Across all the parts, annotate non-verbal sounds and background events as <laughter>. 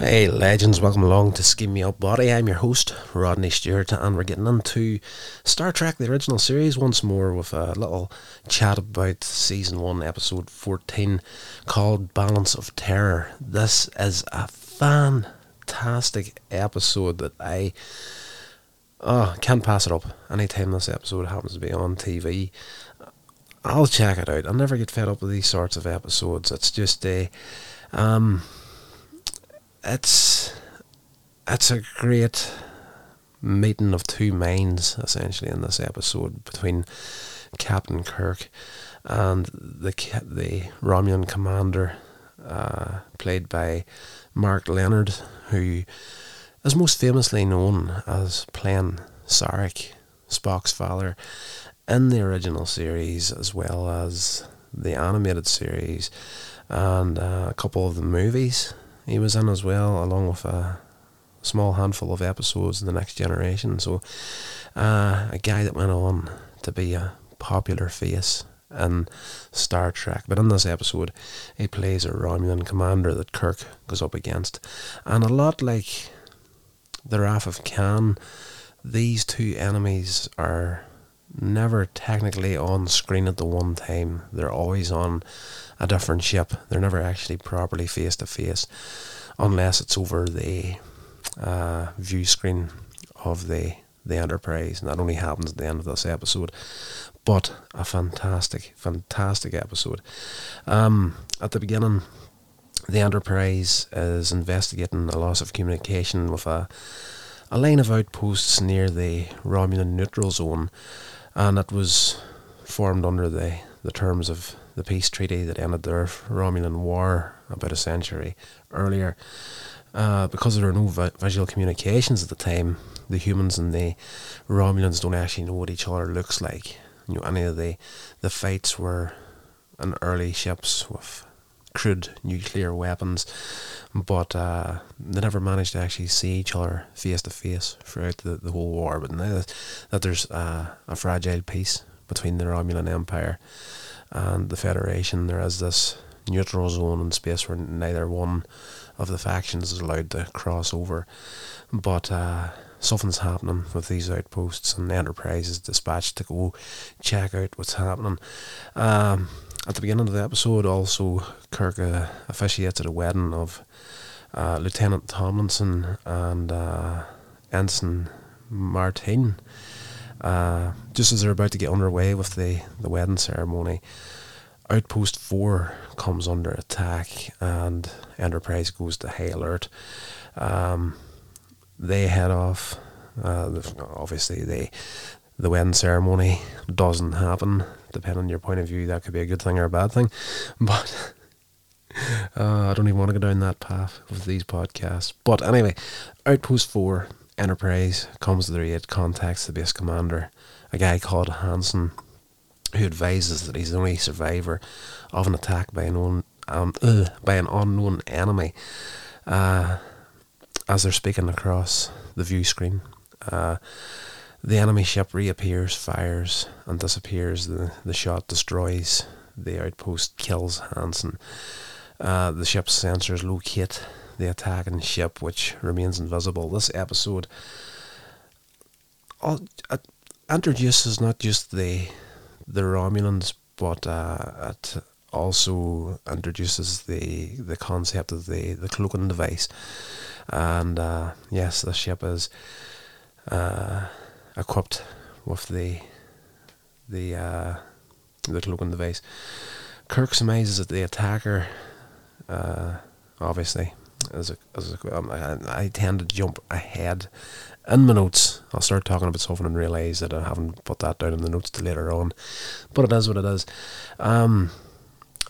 Hey, legends, welcome along to Scheme Me Up Body. I'm your host, Rodney Stewart, and we're getting into Star Trek, the original series, once more with a little chat about season 1, episode 14, called Balance of Terror. This is a fantastic episode that I oh, can't pass it up. Anytime this episode happens to be on TV, I'll check it out. I'll never get fed up with these sorts of episodes. It's just a. Um, it's it's a great meeting of two minds essentially in this episode between Captain Kirk and the the Romulan commander, uh, played by Mark Lenard, who is most famously known as playing Sarek, Spock's father, in the original series as well as the animated series and uh, a couple of the movies he was in as well, along with a small handful of episodes in the Next Generation. So, uh, a guy that went on to be a popular face in Star Trek. But in this episode, he plays a Romulan commander that Kirk goes up against. And a lot like the Wrath of Khan, these two enemies are never technically on screen at the one time. They're always on a different ship. They're never actually properly face to face, unless it's over the uh, view screen of the the Enterprise, and that only happens at the end of this episode. But a fantastic, fantastic episode. Um, at the beginning, the Enterprise is investigating a loss of communication with a a line of outposts near the Romulan neutral zone, and it was formed under the, the terms of the peace treaty that ended the Romulan War about a century earlier. Uh, because there were no vi- visual communications at the time, the humans and the Romulans don't actually know what each other looks like. You know, any of the the fights were in early ships with crude nuclear weapons, but uh, they never managed to actually see each other face to face throughout the, the whole war. But now that, there's uh, a fragile peace between the Romulan Empire and the Federation, there is this neutral zone in space where neither one of the factions is allowed to cross over. But uh, something's happening with these outposts, and the Enterprise is dispatched to go check out what's happening. Um, at the beginning of the episode, also Kirk uh, officiates at a wedding of uh, Lieutenant Tomlinson and uh, Ensign Martine. Uh, just as they're about to get underway with the, the wedding ceremony, Outpost 4 comes under attack and Enterprise goes to high alert. Um, they head off. Uh, obviously, they the wedding ceremony doesn't happen. Depending on your point of view, that could be a good thing or a bad thing. <laughs> But uh, I don't even want to go down that path with these podcasts. But anyway, Outpost 4 Enterprise comes to their aid, contacts the base commander, a guy called Hansen, who advises that he's the only survivor of an attack by an, un, um, <clears throat> by an unknown enemy. Uh, as they're speaking across the view screen, uh, the enemy ship reappears, fires, and disappears. The, the shot destroys the outpost, kills Hansen. Uh, the ship's sensors locate the attacking ship, which remains invisible. This episode uh, introduces not just the the Romulans, but uh, it also introduces the the concept of the the cloaking device. And uh, yes, the ship is uh, equipped with the the uh, the cloaking device. Kirk surmises that the attacker, uh, obviously, as a, as a, um, I, I tend to jump ahead in my notes. I'll start talking about something and realise that I haven't put that down in the notes till later on. But it is what it is. Um,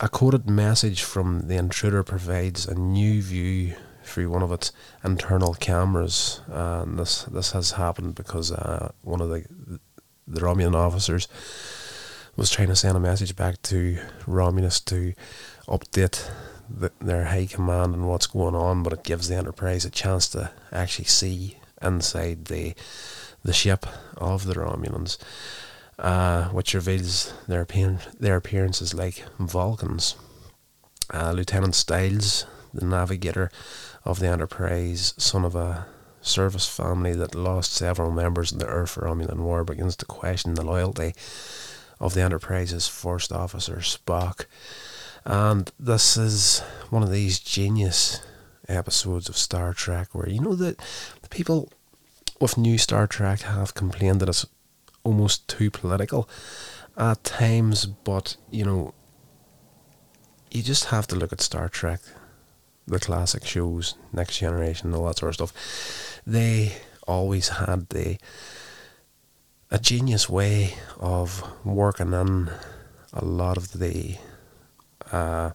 a coded message from the intruder provides a new view through one of its internal cameras. Uh, and this this has happened because uh, one of the the Romulan officers was trying to send a message back to Romulus to update the, their high command and what's going on, but it gives the Enterprise a chance to actually see inside the the ship of the Romulans, uh, which reveals their appearance, their appearances like Vulcans. Uh, Lieutenant Stiles, the navigator, of the Enterprise, son of a service family that lost several members in the Earth Romulan War, begins to question the loyalty of the Enterprise's first officer, Spock. And this is one of these genius episodes of Star Trek where you know that the people with new Star Trek have complained that it's almost too political at times, but you know, you just have to look at Star Trek, the classic shows, Next Generation, all that sort of stuff. They always had the a genius way of working in a lot of the, uh,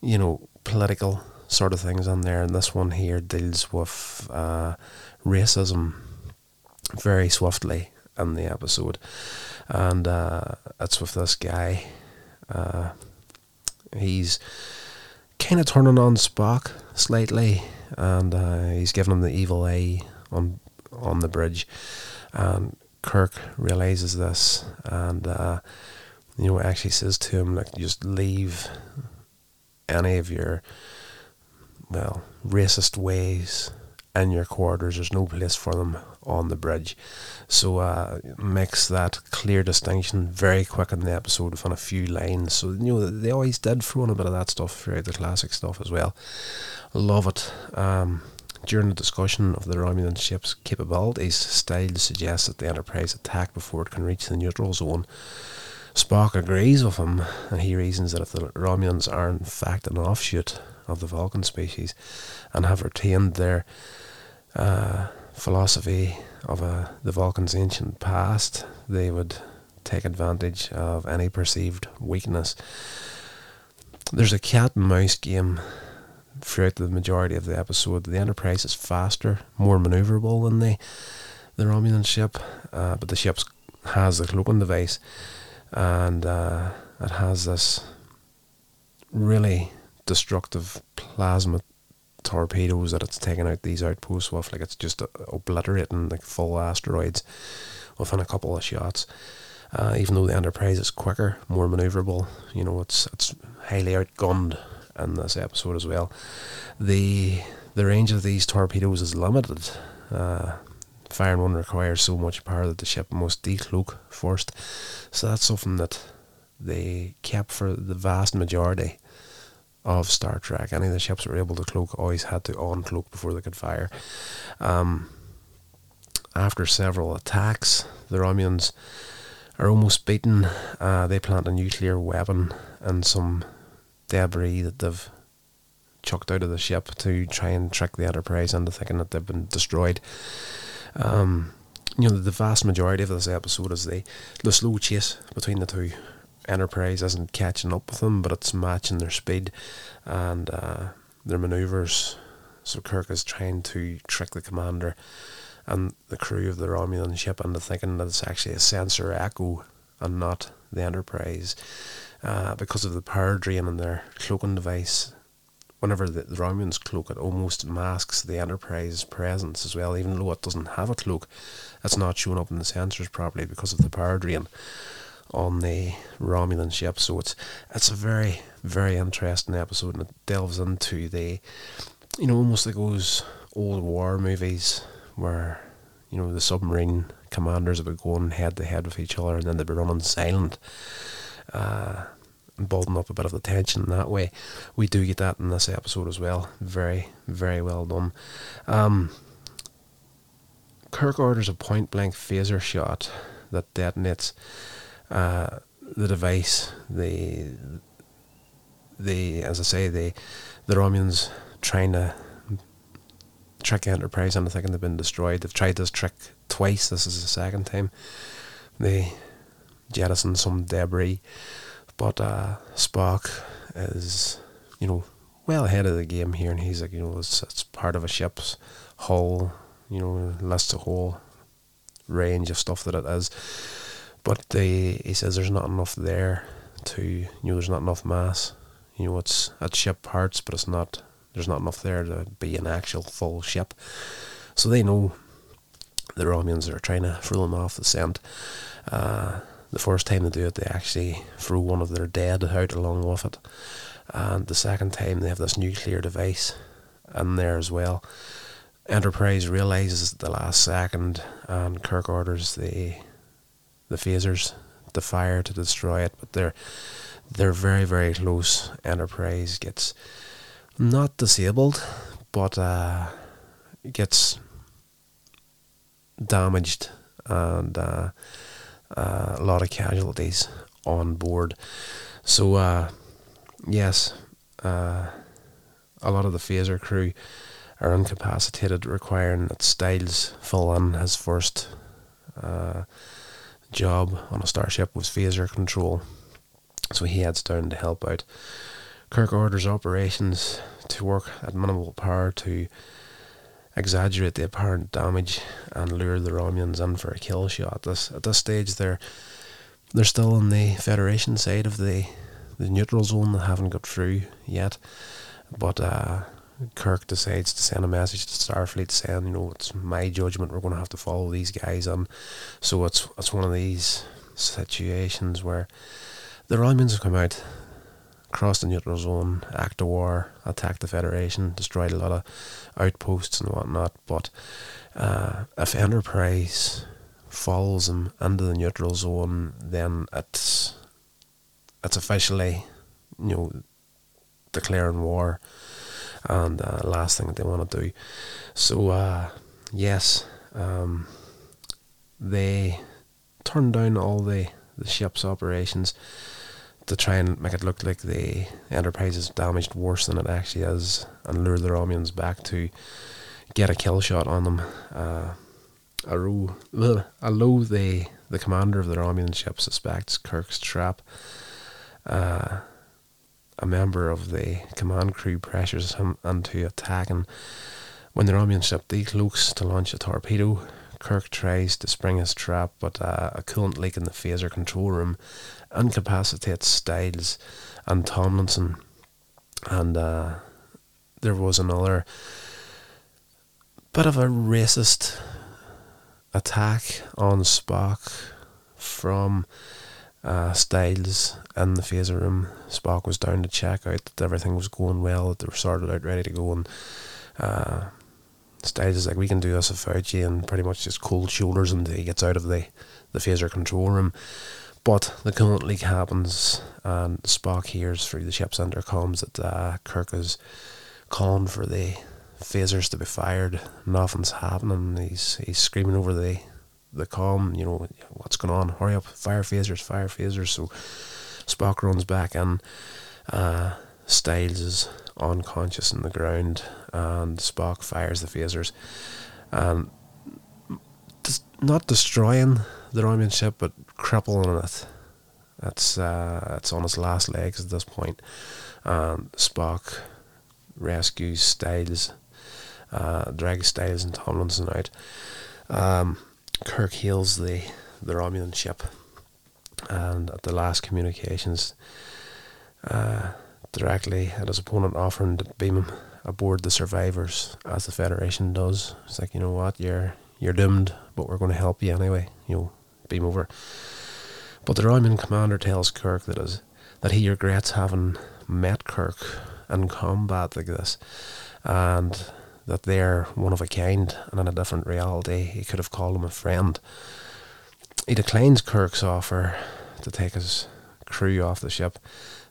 you know, political sort of things on there. And this one here deals with uh, racism very swiftly in the episode. And uh, it's with this guy. Uh, he's kind of turning on Spock slightly, and uh, he's giving him the evil eye on on the bridge. And Kirk realizes this, and uh, you know actually says to him like, just leave any of your well racist ways in your quarters. There's no place for them on the bridge. So uh, makes that clear distinction very quick in the episode within a few lines. So you know they always did throw in a bit of that stuff throughout the classic stuff as well. Love it. Um, during the discussion of the Romulan ship's capabilities, Stiles suggests that the Enterprise attack before it can reach the neutral zone. Spock agrees with him, and he reasons that if the Romulans are in fact an offshoot of the Vulcan species and have retained their uh, philosophy of uh, the Vulcan's ancient past, they would take advantage of any perceived weakness. There's a cat and mouse game throughout the majority of the episode. The Enterprise is faster, more maneuverable than the the Romulan ship, uh, but the ship has a cloaking device, and uh, it has this really destructive plasma torpedoes that it's taking out these outposts with. Like it's just obliterating like full asteroids within a couple of shots. Uh, even though the Enterprise is quicker, more maneuverable, you know, it's it's highly outgunned in this episode as well. The the range of these torpedoes is limited. Uh, firing one requires so much power that the ship must decloak first. So that's something that they kept for the vast majority of Star Trek. Any of the ships that were able to cloak always had to uncloak before they could fire. Um, after several attacks, the Romulans are almost beaten. Uh, they plant a nuclear weapon and some debris that they've chucked out of the ship to try and trick the Enterprise into thinking that they've been destroyed. Um, you know, the vast majority of this episode is the, the slow chase between the two. Enterprise isn't catching up with them, but it's matching their speed and uh, their maneuvers. So Kirk is trying to trick the commander and the crew of the Romulan ship into thinking that it's actually a sensor echo and not the Enterprise uh, because of the power drain in their cloaking device. Whenever the, the Romulans cloak, it almost masks the Enterprise presence as well, even though it doesn't have a cloak. It's not showing up in the sensors properly because of the power drain on the Romulan ship. So it's it's a very very interesting episode, and it delves into the, you know, almost like those old war movies where you know the submarine commanders would be going head to head with each other, and then they'd be running silent. Uh, and building up a bit of the tension that way. We do get that in this episode as well. Very, very well done. Um, Kirk orders a point blank phaser shot that detonates uh, the device. The the as I say the the Romulans trying to trick Enterprise into thinking they've been destroyed. They've tried this trick twice. This is the second time. They jettison some debris but uh, Spock is, you know, well ahead of the game here, and he's like, you know, it's, it's part of a ship's hull, you know, lists a whole range of stuff that it is. But they, he says there's not enough there to, you know, there's not enough mass. You know, it's at ship parts, but it's not, there's not enough there to be an actual full ship. So they know the Romulans are trying to throw them off the scent. Uh, the first time they do it, they actually throw one of their dead out along with it. And the second time, they have this nuclear device in there as well. Enterprise realizes at the last second, and Kirk orders the the phasers the fire to destroy it, but they're they're very very close. Enterprise gets not disabled, but uh, gets damaged and uh, uh, a lot of casualties on board. So uh, yes, uh, a lot of the phaser crew are incapacitated, requiring that Stiles fill in his first uh, job on a starship was phaser control. So he heads down to help out. Kirk orders operations to work at minimal power to exaggerate the apparent damage and lure the Romulans in for a kill shot. This at this stage they're they're still on the Federation side of the the neutral zone that haven't got through yet. But uh, Kirk decides to send a message to Starfleet saying, you know, it's my judgment we're going to have to follow these guys on. So it's it's one of these situations where the Romulans have come out, crossed the neutral zone, act a war, attacked the Federation, destroyed a lot of outposts and whatnot. But uh, if Enterprise follows them into the neutral zone, then it's it's officially, you know, declaring war, and uh, last thing that they want to do. So uh, yes, um, they turned down all the the ship's operations to try and make it look like the Enterprise is damaged worse than it actually is, and lure the Romulans back to get a kill shot on them. Uh, although, although the the commander of the Romulan ship suspects Kirk's trap, uh, a member of the command crew pressures him into attacking. When the Romulan ship decloaks to launch a torpedo, Kirk tries to spring his trap, but uh, a coolant leak in the phaser control room incapacitates Stiles and Tomlinson. And uh, there was another bit of a racist attack on Spock from uh, Stiles in the phaser room. Spock was down to check out that everything was going well, that they were sorted out, ready to go, and uh, Stiles is like, "We can do this without you," and pretty much just cold shoulders until he gets out of the the phaser control room. But the coolant leak happens, and Spock hears through the ship's intercoms that uh, Kirk is calling for the phasers to be fired. Nothing's happening. He's he's screaming over the the calm, you know, what's going on? Hurry up, fire phasers, fire phasers. So Spock runs back and uh, Stiles is unconscious in the ground, and Spock fires the phasers. Um, not destroying the Romulan ship, but crippling it. It's uh, it's on its last legs at this point. And Spock rescues Stiles, uh, drags Stiles and Tomlinson out. Um, Kirk hails the, the Romulan ship, and at the last communications, uh, directly at his opponent offering to beam him aboard the survivors, as the Federation does. It's like, you know what, you're you're doomed, but we're going to help you anyway. You know, beam over. But the Romulan commander tells Kirk that is that he regrets having met Kirk in combat like this, and that they're one of a kind and in a different reality. He could have called him a friend. He declines Kirk's offer to take his crew off the ship,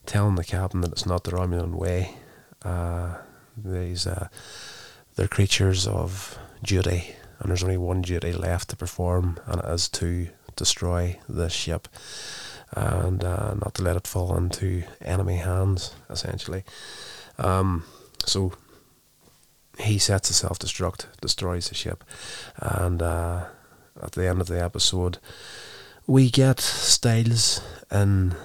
telling the captain that it's not the Romulan way. Uh, these uh, they're creatures of duty, and there's only one duty left to perform, and it is to destroy the ship and uh, not to let it fall into enemy hands, essentially. Um, so he sets a self destruct, destroys the ship, and uh, at the end of the episode, we get Stiles in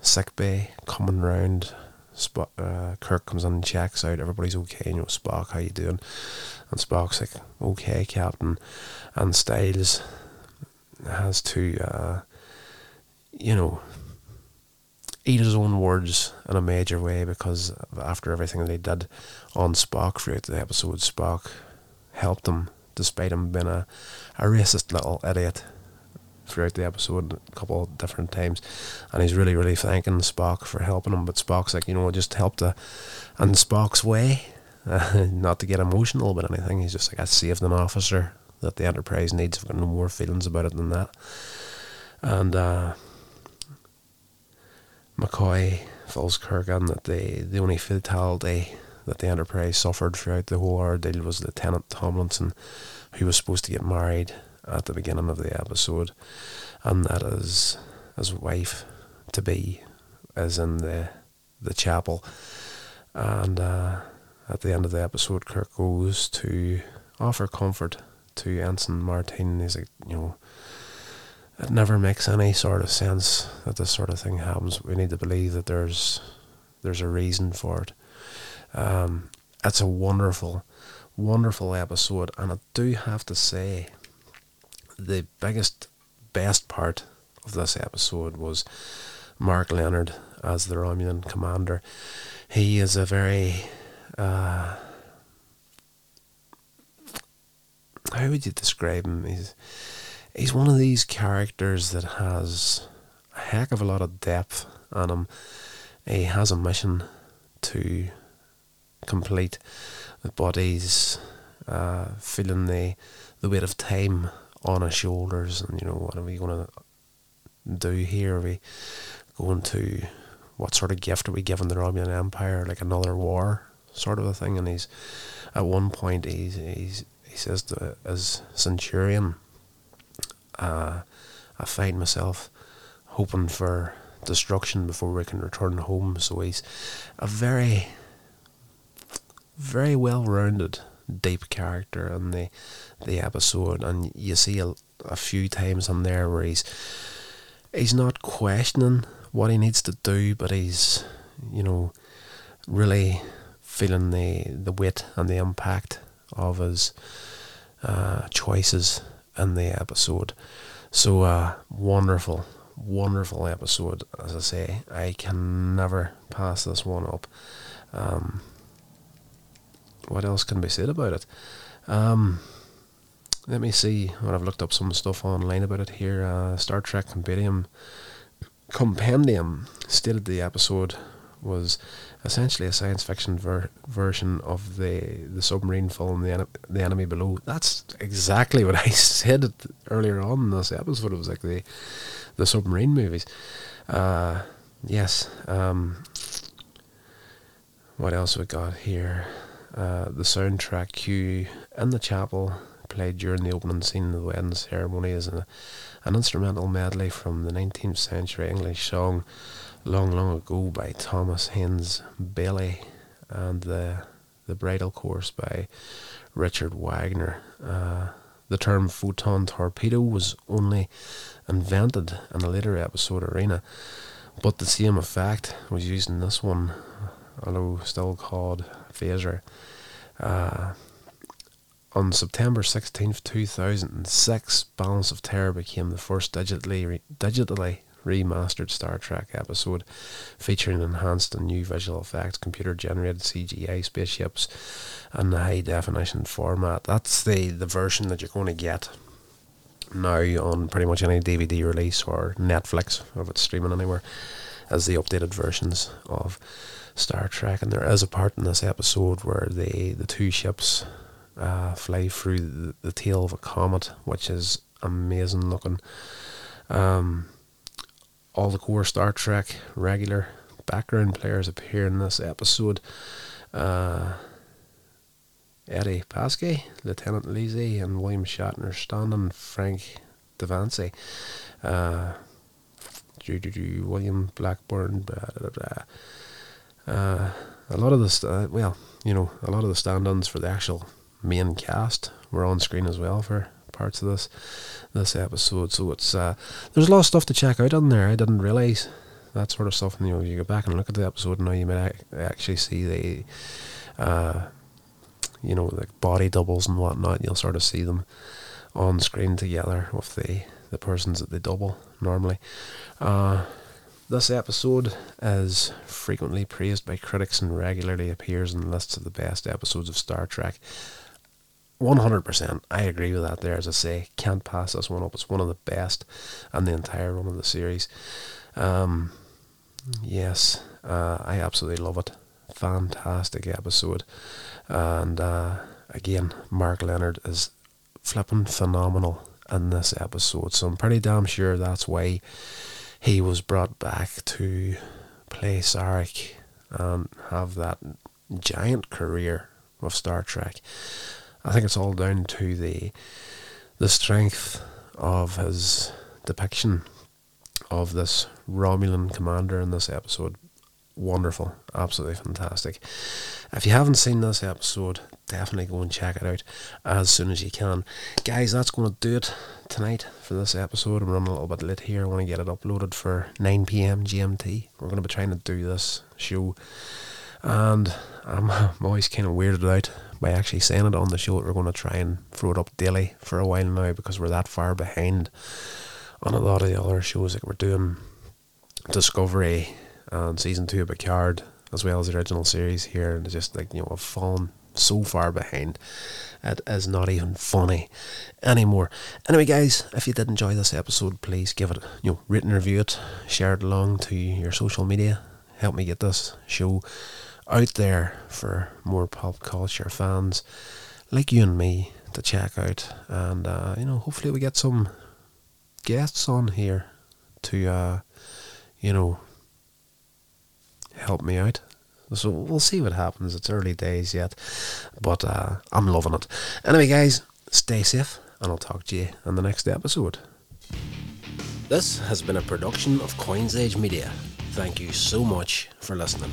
sick bay coming round. Spock, uh, Kirk comes in and checks out. Everybody's okay. You know, Spock, how you doing? And Spock's like, okay, Captain. And Stiles has to, uh, you know, eat his own words in a major way because after everything they did on Spock throughout the episode, Spock helped him despite him being a, a racist little idiot throughout the episode a couple of different times. And he's really, really thanking Spock for helping him. But Spock's like, you know, just help the, and Spock's way, uh, <laughs> not to get emotional about anything. He's just like, I saved an officer that the Enterprise needs. I've got no more feelings about it than that. And uh, McCoy falls Kirk on that the, the only fatality that the Enterprise suffered throughout the whole ordeal was Lieutenant Tomlinson, who was supposed to get married at the beginning of the episode, and that is his wife to be is in the the chapel, and uh, at the end of the episode, Kirk goes to offer comfort to Ensign Martin. He's like, you know, it never makes any sort of sense that this sort of thing happens. We need to believe that there's there's a reason for it. Um, it's a wonderful, wonderful episode, and I do have to say, the biggest, best part of this episode was Mark Lenard as the Romulan commander. He is a very uh, how would you describe him? He's he's one of these characters that has a heck of a lot of depth on him. He has a mission to complete, but he's uh, feeling the the weight of time on his shoulders, and you know what are we going to do here? Are we going to what sort of gift are we giving the Romulan Empire? Like another war, sort of a thing. And he's at one point he's he's he says to his centurion, uh, "I find myself hoping for destruction before we can return home." So he's a very very well rounded deep character in the the episode, and you see a, a few times on there where he's he's not questioning what he needs to do, but he's you know really feeling the the weight and the impact of his uh, choices in the episode. So uh, wonderful, wonderful episode. As I say, I can never pass this one up. Um, what else can be said about it? Um, let me see what I've looked up some stuff online about it here. Uh, Star Trek Compendium Compendium stated the episode was essentially a science fiction ver- version of the the submarine film the, En- the enemy below. That's exactly what <laughs> i said earlier on in this episode. It was like the the submarine movies. Uh, yes um, what else we got here? Uh, the soundtrack cue in the chapel played during the opening scene of the wedding ceremony is an, an instrumental medley from the 19th century English song Long Long Ago by Thomas Haynes Bayly and the, the bridal chorus by Richard Wagner. Uh, the term photon torpedo was only invented in a later episode arena, but the same effect was used in this one, although still called phaser. Uh, on September 16th, 2006, Balance of Terror became the first digitally, re- digitally remastered Star Trek episode featuring enhanced and new visual effects, computer generated CGI spaceships, and the high definition format. That's the, the version that you're going to get now on pretty much any DVD release or Netflix, if it's streaming anywhere, as the updated versions of Star Trek. And there is a part in this episode where the, the two ships uh, fly through the, the tail of a comet, which is amazing looking. Um, all the core Star Trek regular background players appear in this episode. Uh, Eddie Paskey, Lieutenant Leslie, and William Shatner standing Frank da Vinci. Uh, William Blackburn, blah, blah, blah. Uh, a lot of the st- well, you know, a lot of the stand-ins for the actual main cast were on screen as well for parts of this this episode. So it's uh, there's a lot of stuff to check out on there. I didn't realize that sort of stuff. And you know, you go back and look at the episode and now, you might actually see the, uh, you know, like body doubles and whatnot. You'll sort of see them on screen together with the the persons that they double normally. Uh, this episode is frequently praised by critics and regularly appears in lists of the best episodes of Star Trek. 100%. I agree with that there. As I say, can't pass this one up. It's one of the best and the entire run of the series. Um, yes, uh, I absolutely love it. fantastic episode. And uh, again, Mark Lenard is flipping phenomenal in this episode. So I'm pretty damn sure that's why he was brought back to play Sarek and have that giant career of Star Trek. I think it's all down to the the strength of his depiction of this Romulan commander in this episode wonderful, absolutely fantastic. If you haven't seen this episode, definitely go and check it out as soon as you can. Guys, that's going to do it tonight for this episode. I'm running a little bit late here. I want to get it uploaded for 9 pm GMT. We're going to be trying to do this show, and I'm, <laughs> I'm always kind of weirded out by actually saying it on the show that we're going to try and throw it up daily for a while now because we're that far behind on a lot of the other shows that we're doing. Discovery and season two of Picard, as well as the original series here, and just like you know, have fallen so far behind. It is not even funny anymore. Anyway, guys, if you did enjoy this episode, please give it, you know, rate and review it, share it along to your social media. Help me get this show out there for more pop culture fans like you and me to check out. And, uh, you know, hopefully we get some guests on here to, uh, you know, help me out. So we'll see what happens. It's early days yet, but uh, I'm loving it. Anyway, guys, stay safe, and I'll talk to you in the next episode. This has been a production of Coins Age Media. Thank you so much for listening.